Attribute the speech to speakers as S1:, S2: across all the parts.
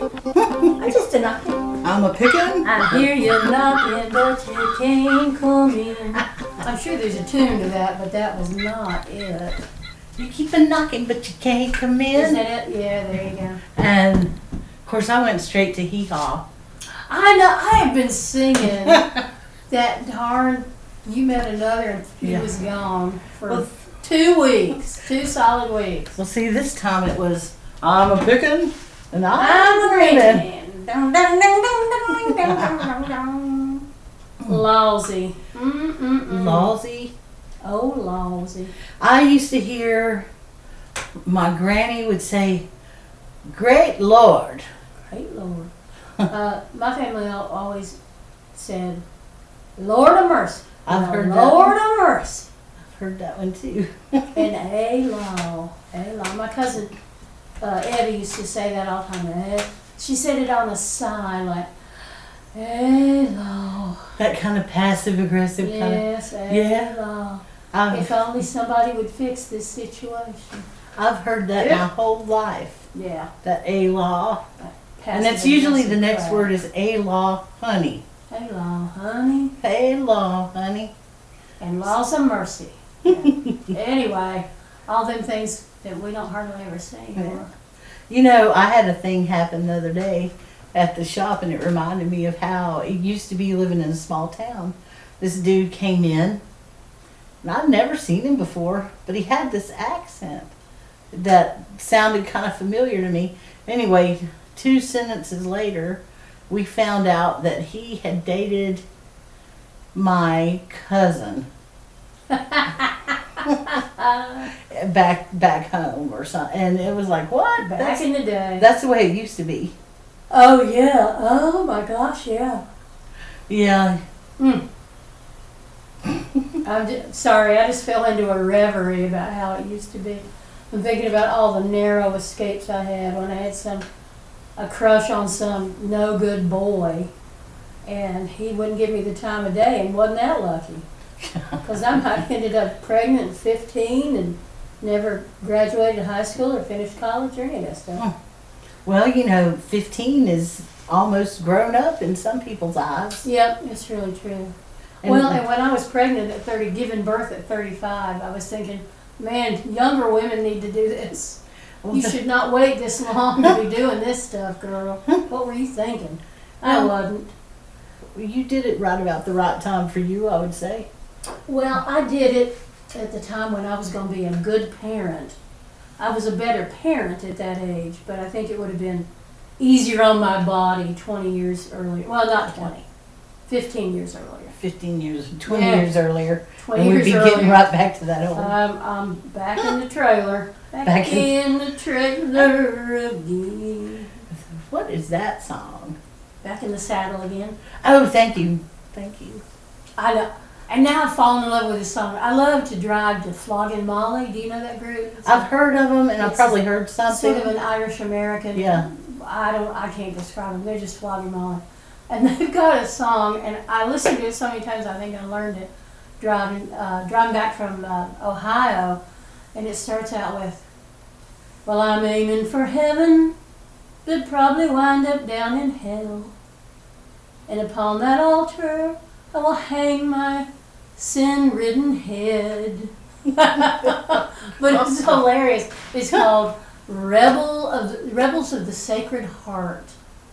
S1: Knocking. I'm just a knocking.
S2: I'm a picking.
S1: I hear you knocking, but you can't come in. I'm sure there's a tune to that, but that was not it.
S2: You keep a knocking, but you can't come in.
S1: Isn't it? Yeah, there you go.
S2: And of course, I went straight to hee haw.
S1: I know. I have been singing that darn. You met another, and he
S2: Yeah.
S1: was gone for
S2: Well-
S1: two weeks, two solid weeks.
S2: Well, see, this time it was I'm a picking and I'm,
S1: I'm
S2: grinning.
S1: lousy.
S2: dun,
S1: Oh, lousy.
S2: I used to hear my granny would say, Great Lord.
S1: Great Lord. uh, my family always said, Lord of mercy.
S2: I've heard Lord that.
S1: Lord of mercy.
S2: I've heard that one too.
S1: and A law. A law. My cousin uh, Evie used to say that all the time. Eh, She said it on the side, like, a law.
S2: that kind of passive aggressive kind of.
S1: Yes, a
S2: Yeah.
S1: If only somebody would fix this situation.
S2: I've heard that
S1: Yeah.
S2: my whole life.
S1: Yeah.
S2: That a law, and that's usually the next word is a law, honey.
S1: A law, honey.
S2: A law, honey.
S1: and laws of mercy. anyway, all them things that we don't hardly ever say anymore.
S2: You know, I had a thing happen the other day at the shop, and it reminded me of how it used to be living in a small town. This dude came in, and I'd never seen him before, but he had this accent that sounded kind of familiar to me. Anyway, two sentences later, we found out that he had dated my cousin back back home or something, and it was like, what?
S1: Back
S2: That's
S1: in the day.
S2: that's the way it used to be.
S1: oh yeah. Oh my gosh, yeah.
S2: Yeah. Hmm.
S1: I'm just, sorry, I just fell into a reverie about how it used to be. I'm thinking about all the narrow escapes I had when I had some a crush on some no good boy, and he wouldn't give me the time of day, and wasn't that lucky? Because I might have ended up pregnant at 15 and never graduated high school or finished college or any of that stuff. Hmm.
S2: Well, you know, 15 is almost grown up in some people's eyes.
S1: Yep, it's really true.
S2: And-
S1: well, and when I was pregnant at 30, giving birth at 35, I was thinking, man, younger women need to do this. You should not wait this long to be doing this stuff, girl. What were you thinking? I
S2: Well-
S1: wasn't.
S2: You did it right about the right time for you, I would say.
S1: Well, I did it at the time when I was going to be a good parent. I was a better parent at that age, but I think it would have been easier on my body 20 years earlier. Well, not 20, 15 years earlier.
S2: 15 years, 20
S1: Yeah.
S2: years earlier.
S1: 20
S2: and we'd
S1: years
S2: be
S1: earlier.
S2: getting right back to that old.
S1: I'm, I'm back in the trailer. Back,
S2: Back
S1: in, the trailer again.
S2: what is that song?
S1: Back in the saddle again.
S2: Oh, thank you. Thank you.
S1: I know. And now I've fallen in love with this song. I love to drive to Flogging Molly. Do you know that group? It's
S2: I've heard of them, and I've probably heard
S1: sort
S2: something.
S1: of an Irish American.
S2: Yeah.
S1: I don't. I can't describe them. They're just Flogging Molly. And they've got a song, and I listened to it so many times. I think I learned it driving uh, driving back from uh, Ohio, and it starts out with, "Well, I'm aiming for heaven, but probably wind up down in hell. And upon that altar, I will hang my sin-ridden head." but it's hilarious. It's called "Rebel of the, Rebels of the Sacred Heart."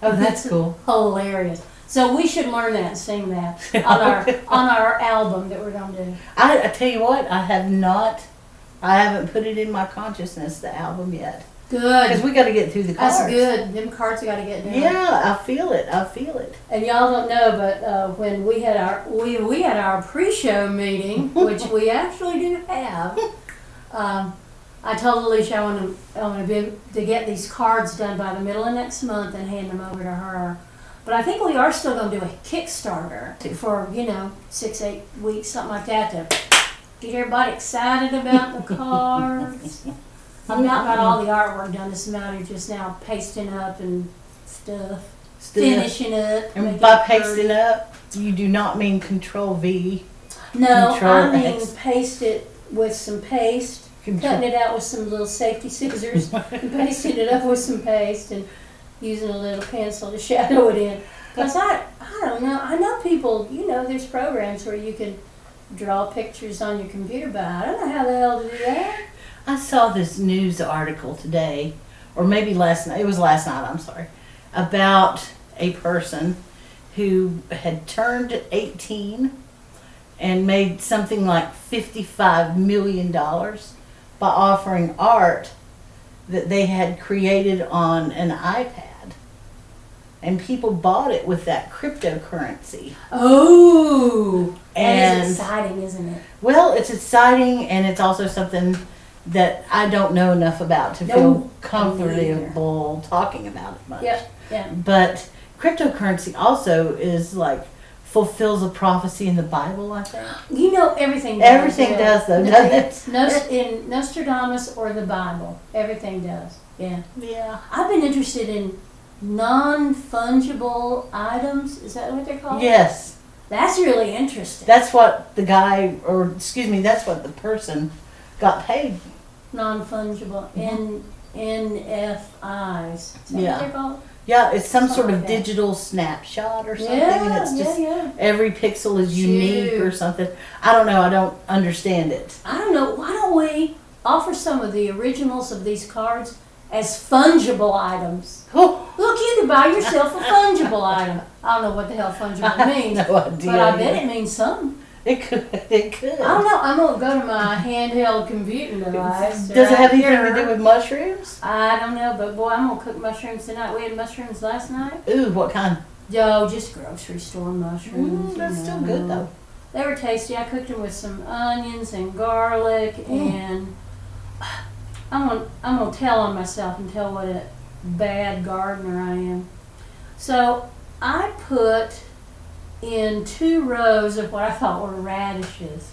S2: Oh, that's cool.
S1: Hilarious. So we should learn that and sing that on our on our album that we're gonna do.
S2: I, I tell you what, I have not, I haven't put it in my consciousness, the album yet. Because
S1: Good.
S2: we got to get through the cards.
S1: That's good. Them cards you got to get done.
S2: Yeah, I feel it. I feel it.
S1: And y'all don't know, but uh, when we had our we, we had our pre-show meeting, which we actually do have, um, I told Alicia I want to I want to be to get these cards done by the middle of next month and hand them over to her. But I think we are still going to do a Kickstarter for you know six eight weeks something like that to get everybody excited about the cards. I've not got all mm-hmm. the artwork done. It's a matter of just now pasting up and stuff,
S2: Still,
S1: finishing up.
S2: and by pasting up, you do not mean Control V.
S1: No,
S2: Control
S1: I mean
S2: X.
S1: paste it with some paste,
S2: Control.
S1: cutting it out with some little safety scissors, and pasting it up with some paste, and using a little pencil to shadow it in. Cause I, I don't know. I know people. You know, there's programs where you can draw pictures on your computer, but I don't know how the hell to do that.
S2: I saw this news article today, or maybe last night. It was last night. I'm sorry, about a person who had turned 18 and made something like 55 million dollars by offering art that they had created on an iPad, and people bought it with that cryptocurrency.
S1: Oh, that
S2: And-
S1: is exciting, isn't it?
S2: Well, it's exciting, and it's also something that I don't know enough about to
S1: No,
S2: feel comfortable talking about it much.
S1: Yep, yeah.
S2: But cryptocurrency also is like fulfills a prophecy in the Bible. I think.
S1: You know everything. Does,
S2: Everything does, though, doesn't it?
S1: Nos- in Nostradamus or the Bible, everything does. Yeah,
S2: Yeah.
S1: I've been interested in non fungible items. Is that what they're called?
S2: Yes,
S1: That's really interesting.
S2: that's what the guy, or excuse me, that's what the person got paid.
S1: non fungible. N NFIs. Is that
S2: Mm-hmm. Yeah.
S1: what they're called?
S2: Yeah, it's some
S1: Something
S2: sort of
S1: like that.
S2: digital snapshot or something,
S1: Yeah,
S2: and it's
S1: yeah,
S2: just
S1: yeah.
S2: every pixel is unique
S1: Shoot.
S2: or something. I don't know. I don't understand it.
S1: I don't know. Why don't we offer some of the originals of these cards as fungible items?
S2: Oh,
S1: Look, you could buy yourself a fungible item. I don't know what the hell fungible means,
S2: no idea.
S1: but I bet it means something.
S2: It could. It could.
S1: I don't know. I'm gonna go to my handheld computing device.
S2: Does it have anything
S1: here.
S2: to do with mushrooms?
S1: I don't know, but boy, I'm gonna cook mushrooms tonight. We had mushrooms last night.
S2: Ooh, what kind?
S1: Yo, just grocery store mushrooms.
S2: Mm,
S1: you
S2: that's still good though.
S1: They were tasty. I cooked them with some onions and garlic,
S2: Mm.
S1: and I'm gonna I'm gonna tell on myself and tell what a bad gardener I am. So I put in two rows of what I thought were radishes.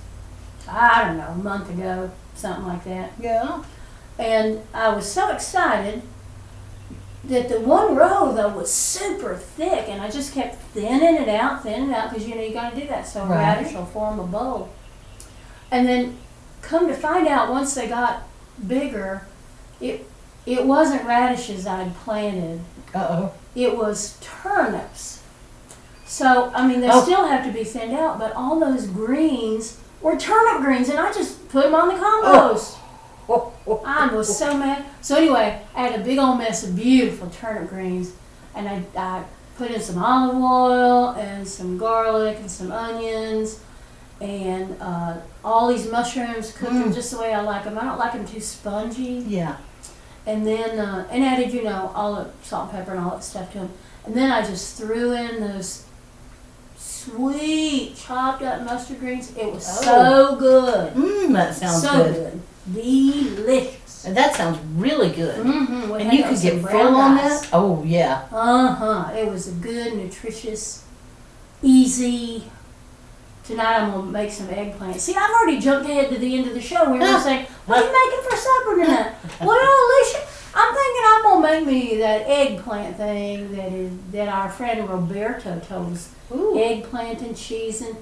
S1: I don't know, a month ago, something like that.
S2: Yeah.
S1: And I was so excited that the one row though was super thick, and I just kept thinning it out, thinning it out, because you know you got to do that so a
S2: Right.
S1: radish will form a bowl. And then, come to find out, once they got bigger, it it wasn't radishes I'd planted.
S2: Uh oh.
S1: It was turnips. So I mean, they
S2: Oh.
S1: still have to be thinned out, but all those greens were turnip greens, and I just put them on the compost.
S2: Oh.
S1: I was so mad. So anyway, I had a big old mess of beautiful turnip greens, and I, I put in some olive oil and some garlic and some onions, and uh, all these mushrooms. Cooked them
S2: Mm.
S1: just the way I like them. I don't like them too spongy.
S2: Yeah.
S1: And then uh, and added you know all the salt, and pepper, and all that stuff to them. And then I just threw in those sweet chopped up mustard greens. It was
S2: Oh.
S1: so good.
S2: Mmm, that sounds
S1: so
S2: good.
S1: good. Delicious.
S2: And that sounds really good.
S1: Mm-hmm.
S2: And you could get full on that. Oh yeah.
S1: Uh huh. It was a good, nutritious, easy. Tonight I'm gonna make some eggplant. See, I've already jumped ahead to the end of the show. We were saying, "What are you making for supper tonight?" well, Alicia, I'm thinking I'm gonna make me that eggplant thing that is that our friend Roberto told us.
S2: Ooh.
S1: Eggplant and cheese and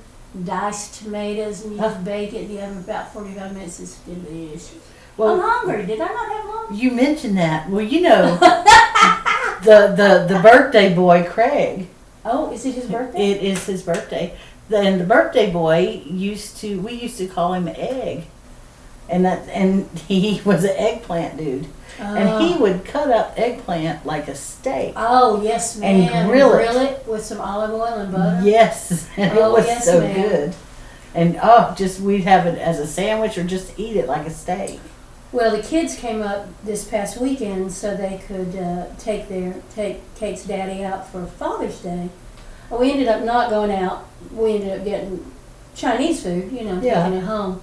S1: diced tomatoes, and you just bake it in the oven about 45 minutes. It's delicious.
S2: Well, I'm
S1: hungry. Did I not have lunch?
S2: you mentioned that. Well, you know, the the the birthday boy Craig.
S1: Oh, is it his birthday?
S2: It is his birthday. Then the birthday boy used to we used to call him Egg, and that and he was an eggplant dude, and he
S1: Oh.
S2: would cut up eggplant like a steak.
S1: Oh yes, ma'am.
S2: And grill it.
S1: it with some olive oil and butter.
S2: Yes, and
S1: Oh,
S2: it was
S1: yes,
S2: so good. And oh, just we'd have it as a sandwich or just eat it like a steak.
S1: Well, the kids came up this past weekend so they could uh, take their take Kate's daddy out for Father's Day. We ended up not going out. We ended up getting Chinese food, you know,
S2: Yeah.
S1: taking it home.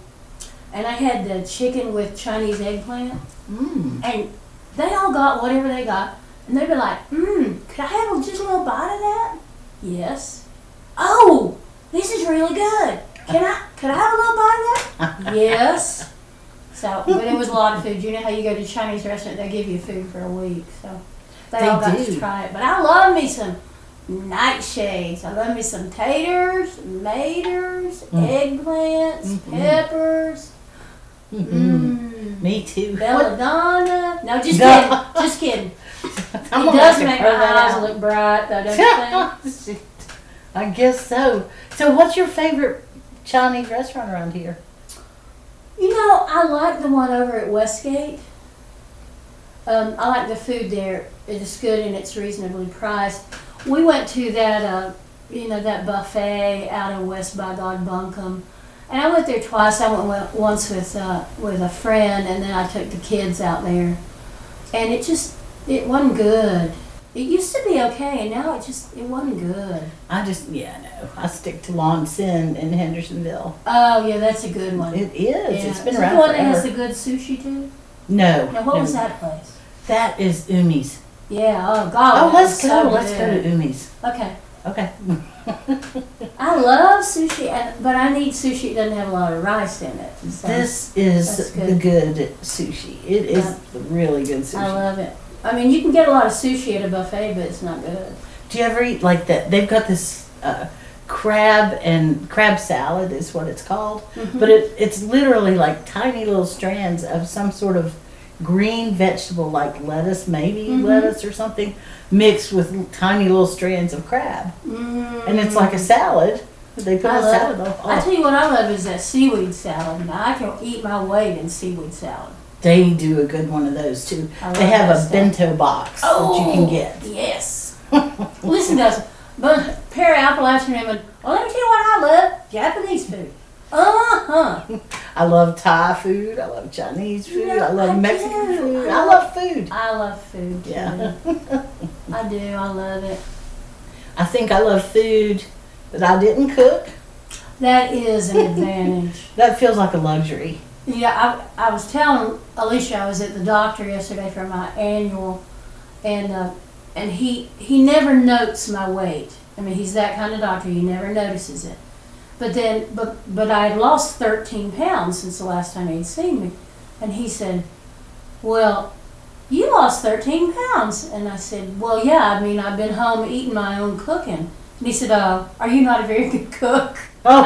S1: And I had the chicken with Chinese eggplant,
S2: Mm.
S1: and they all got whatever they got, and they'd be like, "Mmm, could I have just a little bite of that?" Yes. Oh, this is really good. Can I? Could I have a little bite of that? yes. So, but it was a lot of food. You know how you go to a Chinese restaurant, they give you food for a week. So they,
S2: They
S1: all got
S2: do.
S1: to try it. But I love me some nightshades. I love me some taters, maters,
S2: Mm.
S1: eggplants,
S2: Mhm.
S1: peppers. Mmm.
S2: Me too. What-
S1: Belladonna. No, just kidding. Just kidding.
S2: I'm
S1: it does make my eyes
S2: out.
S1: look bright, though, don't you think?
S2: I guess so. So, what's your favorite Chinese restaurant around here?
S1: You know, I like the one over at Westgate. Um, I like the food there. It is good and it's reasonably priced. We went to that, uh, you know, that buffet out in West by God Buncombe, and I went there twice. I went once with uh, with a friend, and then I took the kids out there, and it just it wasn't good. It used to be okay, and now it just it wasn't good.
S2: I just, yeah, no. I stick to Lon Sin in Hendersonville.
S1: Oh yeah, that's a good one.
S2: It is.
S1: yeah.
S2: It's been
S1: Is it
S2: around
S1: the one that has
S2: forever.
S1: the good sushi too?
S2: no.
S1: Now, what
S2: no.
S1: was that place?
S2: That is Umi's.
S1: Yeah, oh God.
S2: Oh, let's go. let's go to Umi's.
S1: Okay.
S2: Okay.
S1: I love sushi, but I need sushi that doesn't have a lot of rice in it. So
S2: this is
S1: That's
S2: the good sushi. It is
S1: Yeah.
S2: really good sushi.
S1: I love it. I mean, you can get a lot of sushi at a buffet, but it's not good.
S2: Do you ever eat like that? They've got this uh, crab and crab salad is what it's called,
S1: Mm-hmm.
S2: but it it's literally like tiny little strands of some sort of green vegetable like lettuce, maybe
S1: Mhm.
S2: lettuce or something, mixed with tiny little strands of crab,
S1: Mm.
S2: and it's like a salad. but They put
S1: I
S2: a
S1: love
S2: salad on.
S1: I
S2: Oh,
S1: tell you what I love is that seaweed salad. Now I can eat my weight in seaweed salad.
S2: they do a good one of those too. They have a
S1: stuff.
S2: bento box oh, that you can get.
S1: Oh, Yes. Listen, guys, but Perry Appalachian and well, let me tell you what I love: Japanese food. Uh huh.
S2: I love Thai food. I love Chinese food.
S1: Yeah,
S2: I love
S1: I
S2: Mexican
S1: do.
S2: food.
S1: I
S2: I love food.
S1: I love food. Too.
S2: Yeah.
S1: I do. I love it.
S2: I think I love food that I didn't cook.
S1: That is an advantage.
S2: That feels like a luxury.
S1: Yeah, I, I was telling Alicia I was at the doctor yesterday for my annual, and uh, and he he never notes my weight. I mean, he's that kind of doctor. He never notices it. But then, but but I had lost thirteen pounds since the last time he'd seen me, and he said, "Well, you lost thirteen pounds." And I said, "Well, yeah. I mean, I've been home eating my own cooking." And he said, "Uh, are you not a very good cook?"
S2: Oh,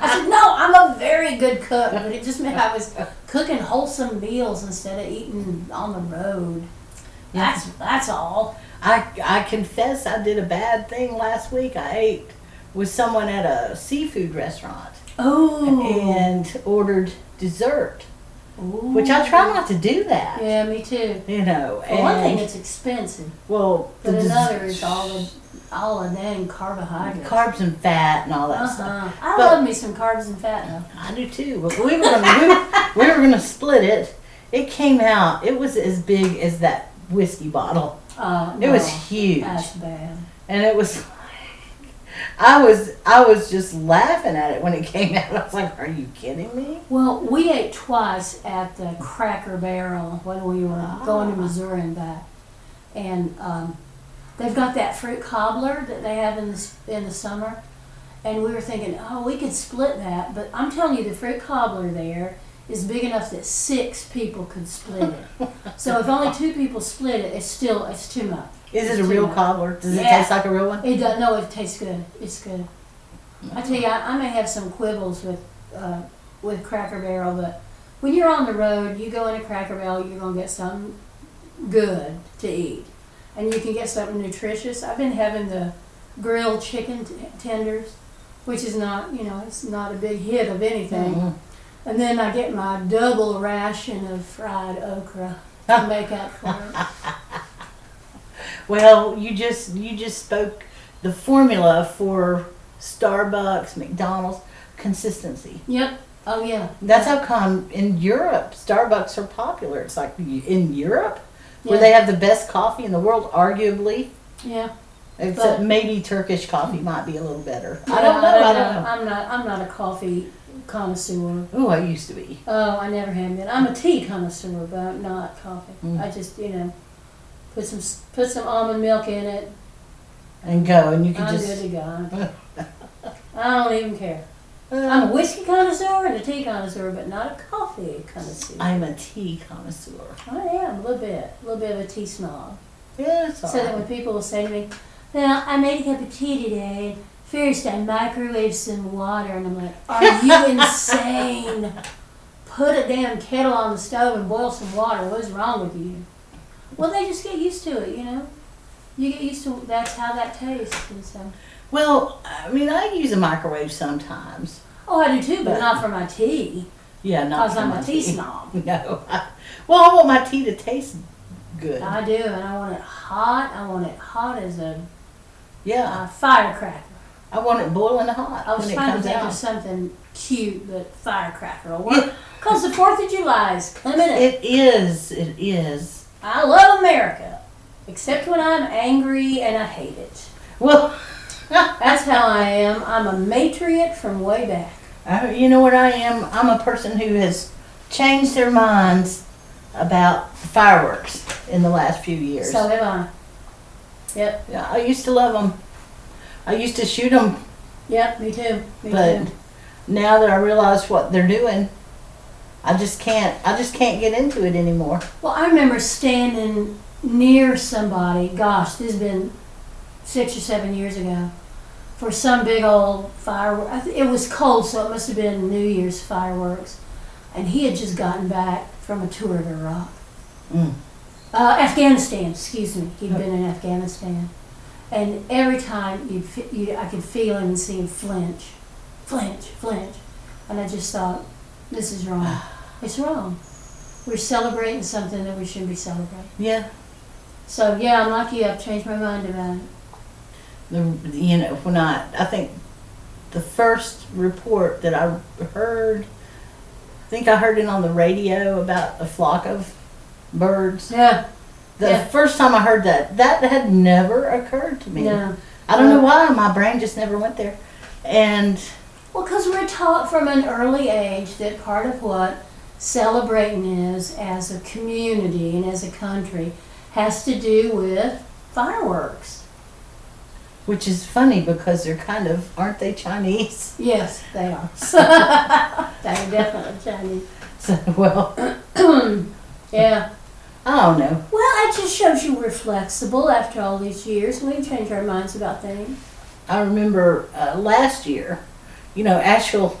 S1: I said, no, I'm a very good cook, but it just meant I was cooking wholesome meals instead of eating on the road. That's that's all.
S2: I, I confess I did a bad thing last week. I ate with someone at a seafood restaurant
S1: Oh,
S2: and ordered dessert, which I try not to do that.
S1: Yeah, me too.
S2: You know,
S1: For one thing, it's expensive,
S2: well,
S1: but another is all the all the dang carbohydrates.
S2: carbs and fat and all that
S1: Uh
S2: stuff.
S1: I
S2: But-
S1: love me some carbs and fat though.
S2: I do too. But we were gonna we, were- we were gonna split it. It came out. It was as big as that whiskey bottle.
S1: Uh,
S2: It was huge,
S1: That's bad.
S2: and it was. I was I was just laughing at it when it came out. I was like, "Are you kidding me?"
S1: Well, we ate twice at the Cracker Barrel when we were going to Missouri and back, and um, they've got that fruit cobbler that they have in the in the summer, and we were thinking, oh, we could split that, but I'm telling you, the fruit cobbler there is big enough that six people could split it. so if only two people split it, it's still it's too much.
S2: Is it a real cobbler? Does it
S1: Yeah.
S2: taste like a real one?
S1: It does. No, it tastes good. It's good. I tell you, I, I may have some quibbles with uh, with Cracker Barrel, but when you're on the road, you go into Cracker Barrel, you're gonna get something good to eat, and you can get something nutritious. I've been having the grilled chicken t- tenders, which is not, you know, it's not a big hit of anything.
S2: Mm-mm.
S1: And then I get my double ration of fried okra to make up for it.
S2: Well, you just you just spoke the formula for Starbucks, McDonald's consistency.
S1: Yep. Oh yeah.
S2: That's how come in Europe Starbucks are popular. It's like in Europe where they have the best coffee in the world, arguably.
S1: Yeah.
S2: Except
S1: But-
S2: maybe Turkish coffee might be a little better. I don't know. I don't know.
S1: I'm not. I'm not a coffee connoisseur.
S2: Oh, I used to be.
S1: Oh, I never have been. I'm a tea connoisseur, but I'm not coffee.
S2: Mm.
S1: I just, you know, put some put some almond milk in it.
S2: And go, and you can
S1: I'm
S2: just.
S1: good to go. I don't even care. Uh, I'm a whiskey connoisseur and a tea connoisseur, but not a coffee connoisseur.
S2: I'm a tea connoisseur.
S1: I am a little bit, a little bit of a tea snob.
S2: Yeah,
S1: So that when people will say to me, "Well, I made a cup of tea today," and first I microwaved some water, and I'm like, "Are you insane? Put a damn kettle on the stove and boil some water. What's wrong with you?" Well, they just get used to it, you know. You get used to that's how that tastes, and so.
S2: Well, I mean, I use a microwave sometimes.
S1: Oh, I do too, but
S2: But-
S1: not for my tea,
S2: Yeah, not
S1: because I'm
S2: my
S1: a tea snob.
S2: No. well, I want my tea to taste good.
S1: I do, and I want it hot. I want it hot as a
S2: yeah,
S1: uh, firecracker.
S2: I want it boiling hot
S1: I was trying to think of something cute, but firecracker will work. Because the 4th of July is coming up.
S2: It is. It is.
S1: I love America, except when I'm angry and I hate it.
S2: Well,
S1: That's how I am. I'm a matriot from way back.
S2: I, you know what I am? I'm a person who has changed their minds about fireworks in the last few years.
S1: So have I. Yep,
S2: yeah, I used to love them. I used to shoot them,
S1: yep, me too. Me too.
S2: but
S1: too.
S2: now that I realize what they're doing, I just can't. I just can't get into it anymore.
S1: Well, I remember standing near somebody, gosh, this has been six or seven years ago, for some big old firework. I th- It was cold, so it must have been New Year's fireworks. And he had just gotten back from a tour of Iraq.
S2: Mm.
S1: Uh, Afghanistan, excuse me. He'd been in Afghanistan. And every time you'd, you, I could feel him and see him flinch, flinch, flinch. And I just thought, this is wrong. It's wrong. We're celebrating something that we shouldn't be celebrating.
S2: Yeah,
S1: So yeah, I'm lucky. I've changed my mind about it.
S2: the you know when I I think the first report that I heard, I think I heard it on the radio about a flock of birds.
S1: Yeah.
S2: The
S1: Yeah.
S2: first time I heard that, that had never occurred to me.
S1: No.
S2: I don't know why my brain just never went there. And
S1: Well, because we're taught from an early age that part of what celebrating is as a community and as a country has to do with fireworks.
S2: which is funny because they're kind of aren't they Chinese?
S1: Yes, they are. they are definitely Chinese.
S2: So well,
S1: Yeah.
S2: I don't know.
S1: Well, it just shows you we're flexible after all these years. We change our minds about things.
S2: I remember uh, last year, you know, Asheville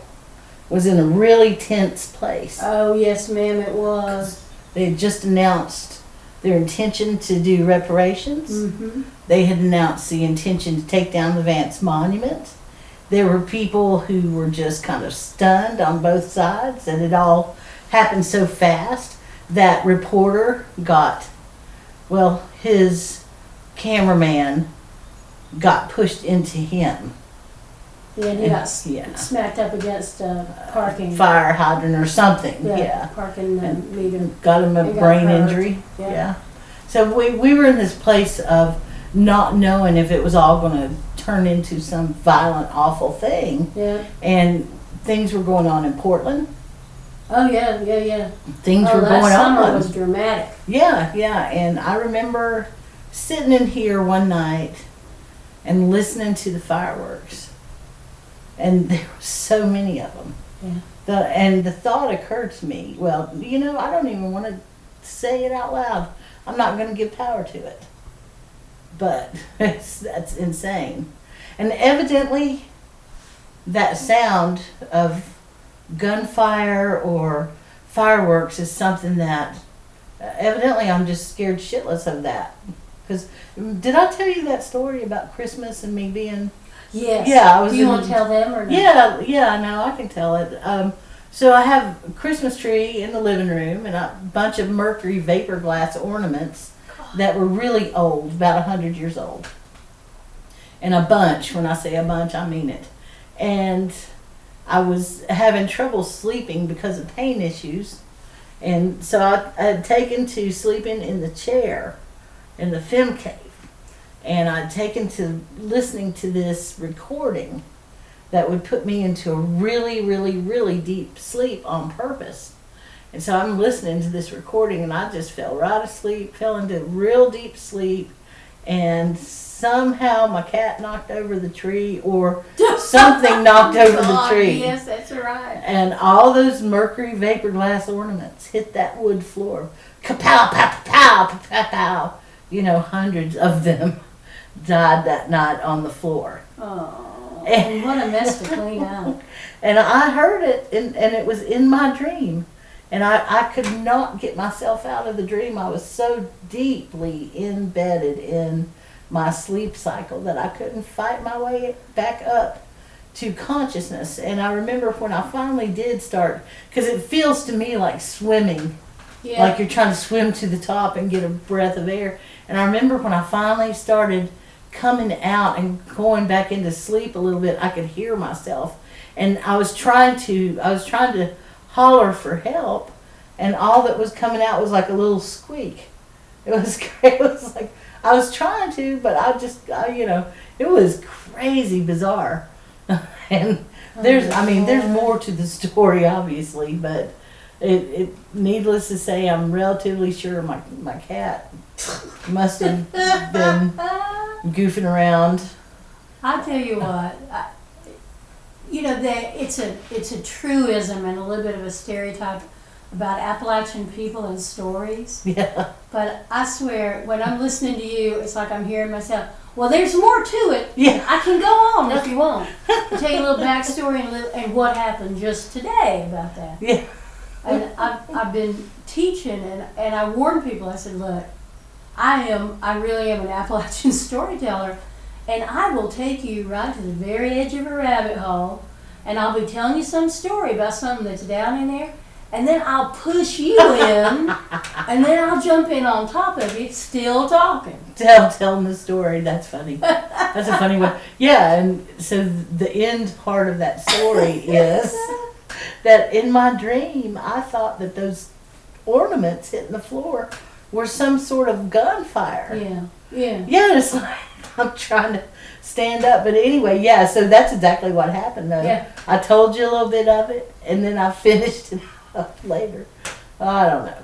S2: was in a really tense place.
S1: Oh, yes, ma'am, it was.
S2: They had just announced their intention to do reparations.
S1: Mm-hmm.
S2: They had announced the intention to take down the Vance Monument. There were people who were just kind of stunned on both sides that it all happened so fast. That reporter got, well, his cameraman got pushed into him.
S1: Yeah, and he got s-
S2: Yeah.
S1: smacked up against a parking.
S2: Fire hydrant or something. Yeah.
S1: Parking uh, meter.
S2: Got him a
S1: He got
S2: brain
S1: hurt.
S2: injury.
S1: Yeah.
S2: Yeah. So we, we were in this place of not knowing if it was all going to turn into some violent, awful thing.
S1: Yeah.
S2: And things were going on in Portland.
S1: Oh yeah, yeah, yeah.
S2: Things
S1: oh,
S2: were
S1: last
S2: going
S1: summer
S2: on.
S1: was dramatic.
S2: Yeah, yeah. And I remember sitting in here one night and listening to the fireworks. And there were so many of them.
S1: Yeah.
S2: The, and the thought occurred to me, well, you know, I don't even want to say it out loud. I'm not going to give power to it. But it's, that's insane. And evidently, that sound of gunfire or fireworks is something that uh, evidently I'm just scared shitless of that. Because did I tell you that story about Christmas and me being
S1: Yes.
S2: Yeah, I was
S1: Do you
S2: in-
S1: want to tell them or not?
S2: yeah, yeah, no, I can tell it. Um, so I have a Christmas tree in the living room and a bunch of mercury vapor glass ornaments that were really old, about a hundred years old. And a bunch, when I say a bunch, I mean it. And I was having trouble sleeping because of pain issues. And so I, I had taken to sleeping in the chair in the film cave. And I'd taken to listening to this recording that would put me into a really, really, really deep sleep on purpose. And so I'm listening to this recording and I just fell right asleep, fell into real deep sleep. And somehow my cat knocked over the tree or something knocked over the tree.
S1: Yes, that's right.
S2: And all those mercury vapor glass ornaments hit that wood floor. Kapow, pow, pow, pow, pow, pow. You know, hundreds of them died that night on the floor.
S1: Oh, and what a mess to clean out.
S2: And I heard it, and, and it was in my dream. And I, I could not get myself out of the dream. I was so deeply embedded in my sleep cycle that I couldn't fight my way back up to consciousness. And I remember when I finally did start, because it feels to me like swimming,
S1: Yeah.
S2: like you're trying to swim to the top and get a breath of air. And I remember when I finally started coming out and going back into sleep a little bit, I could hear myself. And I was trying to, I was trying to holler for help, and all that was coming out was like a little squeak. It was, it was like I was trying to, but I just, I, you know, it was crazy bizarre. and there's, I mean, there's oh, more to the story, obviously, but it, it, needless to say, I'm relatively sure my my cat must have been goofing around.
S1: I tell you what, I, you know, they, it's a it's a truism and a little bit of a stereotype about Appalachian people and stories.
S2: Yeah,
S1: But I swear, when I'm listening to you, it's like I'm hearing myself. Well, there's more to it.
S2: yeah,
S1: I can go on if you want. I'll tell you a little backstory and, little, and what happened just today about that.
S2: yeah.
S1: And I've, I've been teaching and, and I warn people, I said, look, I am, I really am an Appalachian storyteller and I will take you right to the very edge of a rabbit hole and I'll be telling you some story about something that's down in there and then I'll push you in and then I'll jump in on top of you, still talking.
S2: Tell telling the story. That's funny. That's a funny one. Yeah, and so the end part of that story is that in my dream I thought that those ornaments hitting the floor were some sort of gunfire.
S1: Yeah, yeah.
S2: Yeah, it's like I'm trying to stand up, but anyway, yeah. So that's exactly what happened, though.
S1: Yeah.
S2: I told you a little bit of it, and then I finished it up later. I don't know.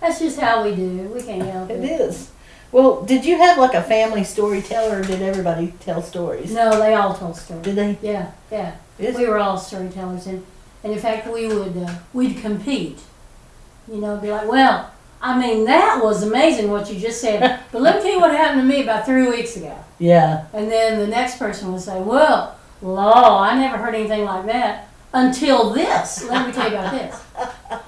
S1: That's just how we do. We can't help
S2: It
S1: it.
S2: is. Well, did you have like a family storyteller, or did everybody tell stories?
S1: No, they all told stories.
S2: Did they?
S1: Yeah, yeah.
S2: Is-
S1: We were all storytellers, and, and in fact, we would uh, we'd compete. You know, be like, well, I mean, that was amazing what you just said, but let me tell you what happened to me about three weeks ago.
S2: Yeah.
S1: And then the next person would say, well, law, I never heard anything like that until this. Let me tell you about this.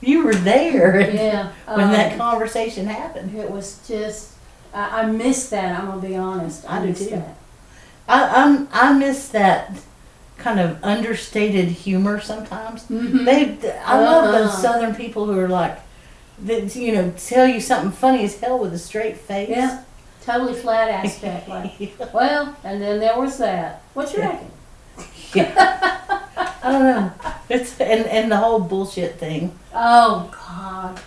S2: You were there
S1: Yeah.
S2: when that
S1: um,
S2: conversation happened.
S1: it was just, I, I missed that. I'm gonna be honest.
S2: I do too.
S1: that.
S2: I I'm, I miss that kind of understated humor sometimes.
S1: Mhm.
S2: They, I love those
S1: Uh-huh.
S2: Southern people who are like, that you know, tell you something funny as hell with a straight face.
S1: Yeah. Totally flat aspect, like. Well, and then there was that. What you
S2: Yeah.
S1: reckon?
S2: I don't know. It's and and the whole bullshit thing.
S1: Oh God!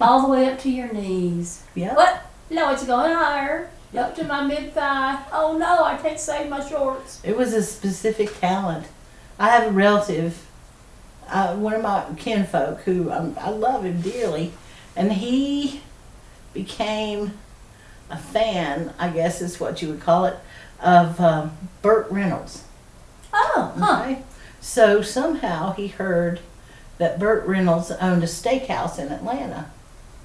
S1: All the way up to your knees.
S2: Yeah.
S1: What? No, it's going higher. Up to my mid thigh. Oh no, I can't save my shorts.
S2: It was a specific talent. I have a relative, uh, one of my kinfolk, who um, I love him dearly, and he became a fan, I guess is what you would call it, of um, Burt Reynolds.
S1: Oh, huh.
S2: So somehow he heard that Burt Reynolds owned a steakhouse in Atlanta,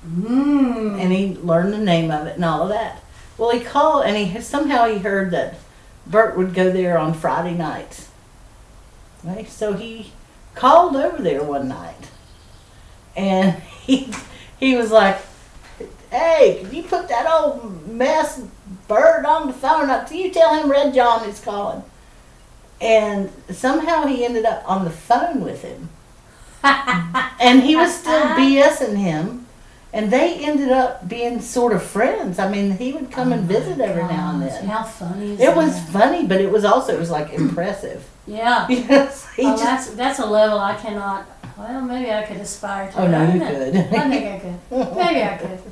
S1: Mmm.
S2: and he learned the name of it and all of that. Well, he called, and he somehow he heard that Burt would go there on Friday nights. Right? So he called over there one night, and he he was like, "Hey, can you put that old mess bird on the phone? Up to you tell him Red John is calling." And somehow he ended up on the phone with him, and he was still BSing him. and they ended up being sort of friends. I mean, he would come and oh visit every now and then.
S1: How funny is
S2: It was funny, but it was also it was like impressive.
S1: Yeah.
S2: Yes, he
S1: oh,
S2: just.
S1: that's that's a level I cannot. Well, maybe I could aspire to.
S2: Oh no, you could.
S1: I think I could. Maybe I could.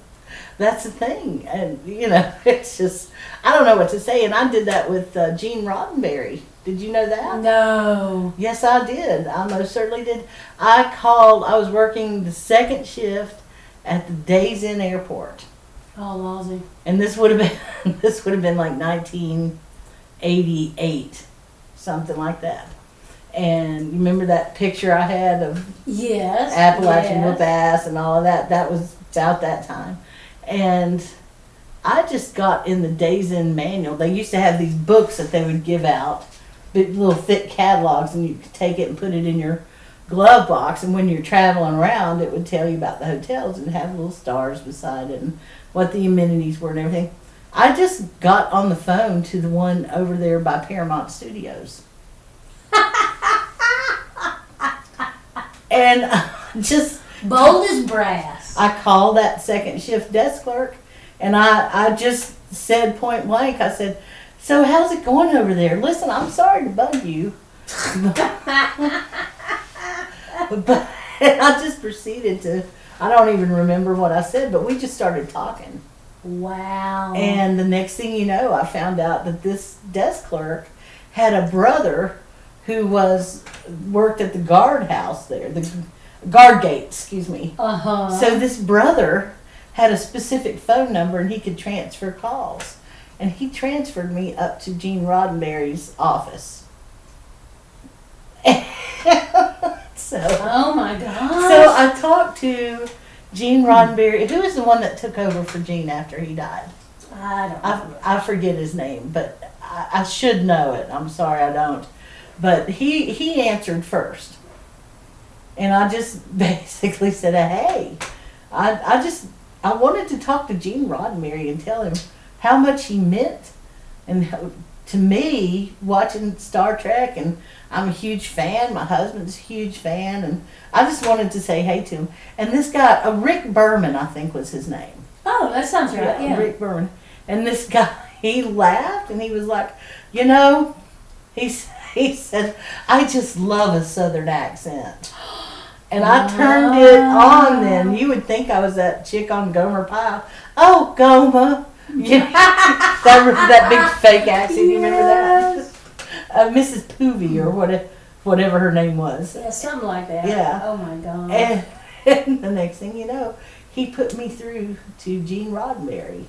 S2: That's the thing, and you know, it's just I don't know what to say. And I did that with uh, Gene Roddenberry. Did you know that?
S1: No.
S2: Yes, I did. I most certainly did. I called. I was working the second shift at the Days Inn Airport,
S1: Oh, lousy.
S2: and this would have been this would have been like 1988, something like that. And you remember that picture I had of
S1: Yes.
S2: Appalachian
S1: yes.
S2: whip ass and all of that. That was about that time. And I just got in the Days Inn manual. They used to have these books that they would give out, big little thick catalogs, and you could take it and put it in your glove box. And when you're traveling around, it would tell you about the hotels and have little stars beside it and what the amenities were and everything. I just got on the phone to the one over there by Paramount Studios. and I just
S1: Bold as brass.
S2: I called that second shift desk clerk and I, I just said point blank, I said, So how's it going over there? Listen, I'm sorry to bug you. but I just proceeded to I don't even remember what I said, but we just started talking.
S1: Wow.
S2: And the next thing you know, I found out that this desk clerk had a brother who was worked at the guardhouse there, the guard gate, excuse me.
S1: uh huh.
S2: So this brother had a specific phone number and he could transfer calls. And he transferred me up to Gene Roddenberry's office. so
S1: oh my God.
S2: so I talked to Gene Roddenberry, who is the one that took over for Gene after he died.
S1: I don't.
S2: I. I forget his name, but I, I should know it. I'm sorry I don't. But he he answered first, and I just basically said, "Hey, I I just I wanted to talk to Gene Roddenberry and tell him how much he meant, and how, to me watching Star Trek, and I'm a huge fan. My husband's a huge fan, and I just wanted to say hey to him. And this guy, uh, Rick Berman, I think was his name.
S1: oh, that sounds right. Yeah.
S2: Rick Berman. And this guy, he laughed and he was like, you know, he, he said, I just love a southern accent. And I turned it on then. You would think I was that chick on Gomer Pyle. Oh, Gomer. You know, that, that big fake accent. You remember that? Uh, Mrs. Poovie or what, whatever her name was.
S1: Yeah, something like that.
S2: Yeah.
S1: Oh my god.
S2: And, and the next thing you know, he put me through to Gene Roddenberry.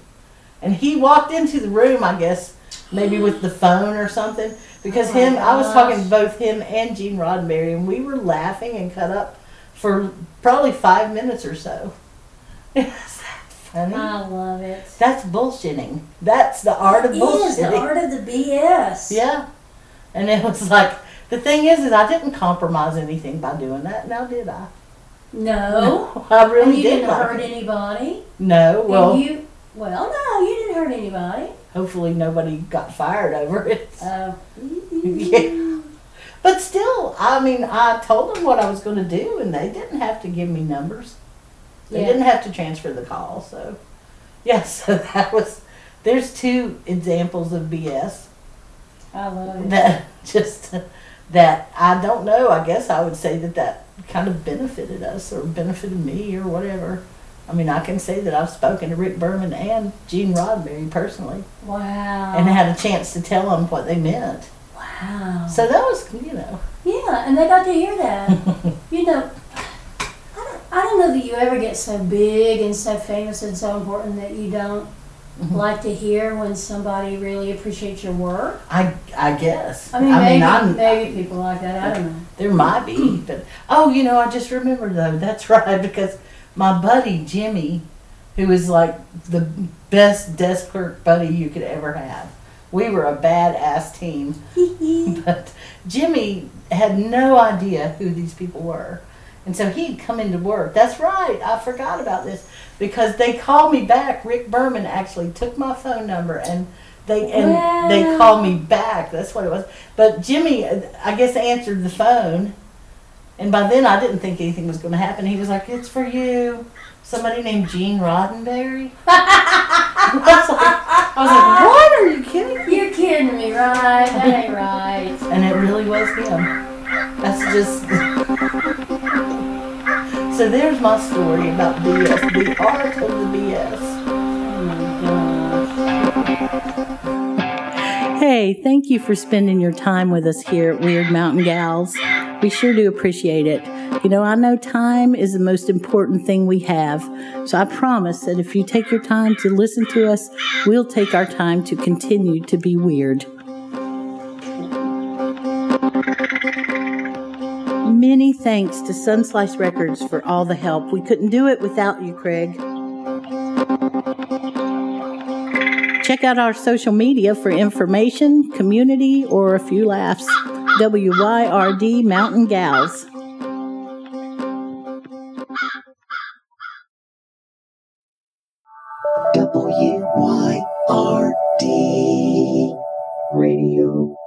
S2: And he walked into the room, I guess, maybe with the phone or something. Because
S1: Oh
S2: him, I was talking to both him and Gene Roddenberry, and we were laughing and cut up for probably five minutes or so. Funny?
S1: I love it.
S2: That's bullshitting. That's the art of
S1: It
S2: bullshitting.
S1: is the art of the BS.
S2: Yeah. And it was like, the thing is, is I didn't compromise anything by doing that. Now, did I?
S1: No.
S2: I really
S1: and you
S2: did
S1: didn't
S2: like
S1: hurt
S2: it.
S1: anybody.
S2: No, well,
S1: and you. Well, no, you didn't hurt anybody.
S2: hopefully nobody got fired over it.
S1: Uh,
S2: Yeah. But still, I mean, I told them what I was going to do, and they didn't have to give me numbers. They
S1: Yeah.
S2: didn't have to transfer the call. So, yeah, so that was, there's two examples of BS
S1: I love it.
S2: that just, that I don't know. I guess I would say that that kind of benefited us or benefited me or whatever. I mean, I can say that I've spoken to Rick Berman and Gene Roddenberry personally
S1: Wow.
S2: and had a chance to tell them what they meant.
S1: wow.
S2: So that was, you know.
S1: yeah, and they got to hear that. you know, I don't, I don't know that you ever get so big and so famous and so important that you don't
S2: Mhm.
S1: like to hear when somebody really appreciates your work.
S2: I I guess.
S1: I mean, maybe
S2: I'm,
S1: maybe people like that. I don't know.
S2: there might be, but oh, you know, I just remember though. That's right because my buddy Jimmy, who is like the best desk clerk buddy you could ever have. We were a badass team, but Jimmy had no idea who these people were. And so he'd come into work. That's right. I forgot about this because they called me back. Rick Berman actually took my phone number and they and they called me back. That's what it was. But Jimmy, I guess, answered the phone, and by then I didn't think anything was going to happen. He was like, "It's for you." somebody named Gene Roddenberry. I was like, I was like, what? Are you kidding? me?"
S1: You're kidding me, right? That ain't right.
S2: And it really was him. That's just. So there's my story about BS, the art of the BS. Hey, thank you for spending your time with us here at Wyrd Mountain Gals. We sure do appreciate it. You know, I know time is the most important thing we have, so I promise that if you take your time to listen to us, we'll take our time to continue to be weird. Many thanks to Sunslice Records for all the help. We couldn't do it without you, Craig. Check out our social media for information, community, or a few laughs. WYRD Mountain Gals.
S3: W Y R D Radio.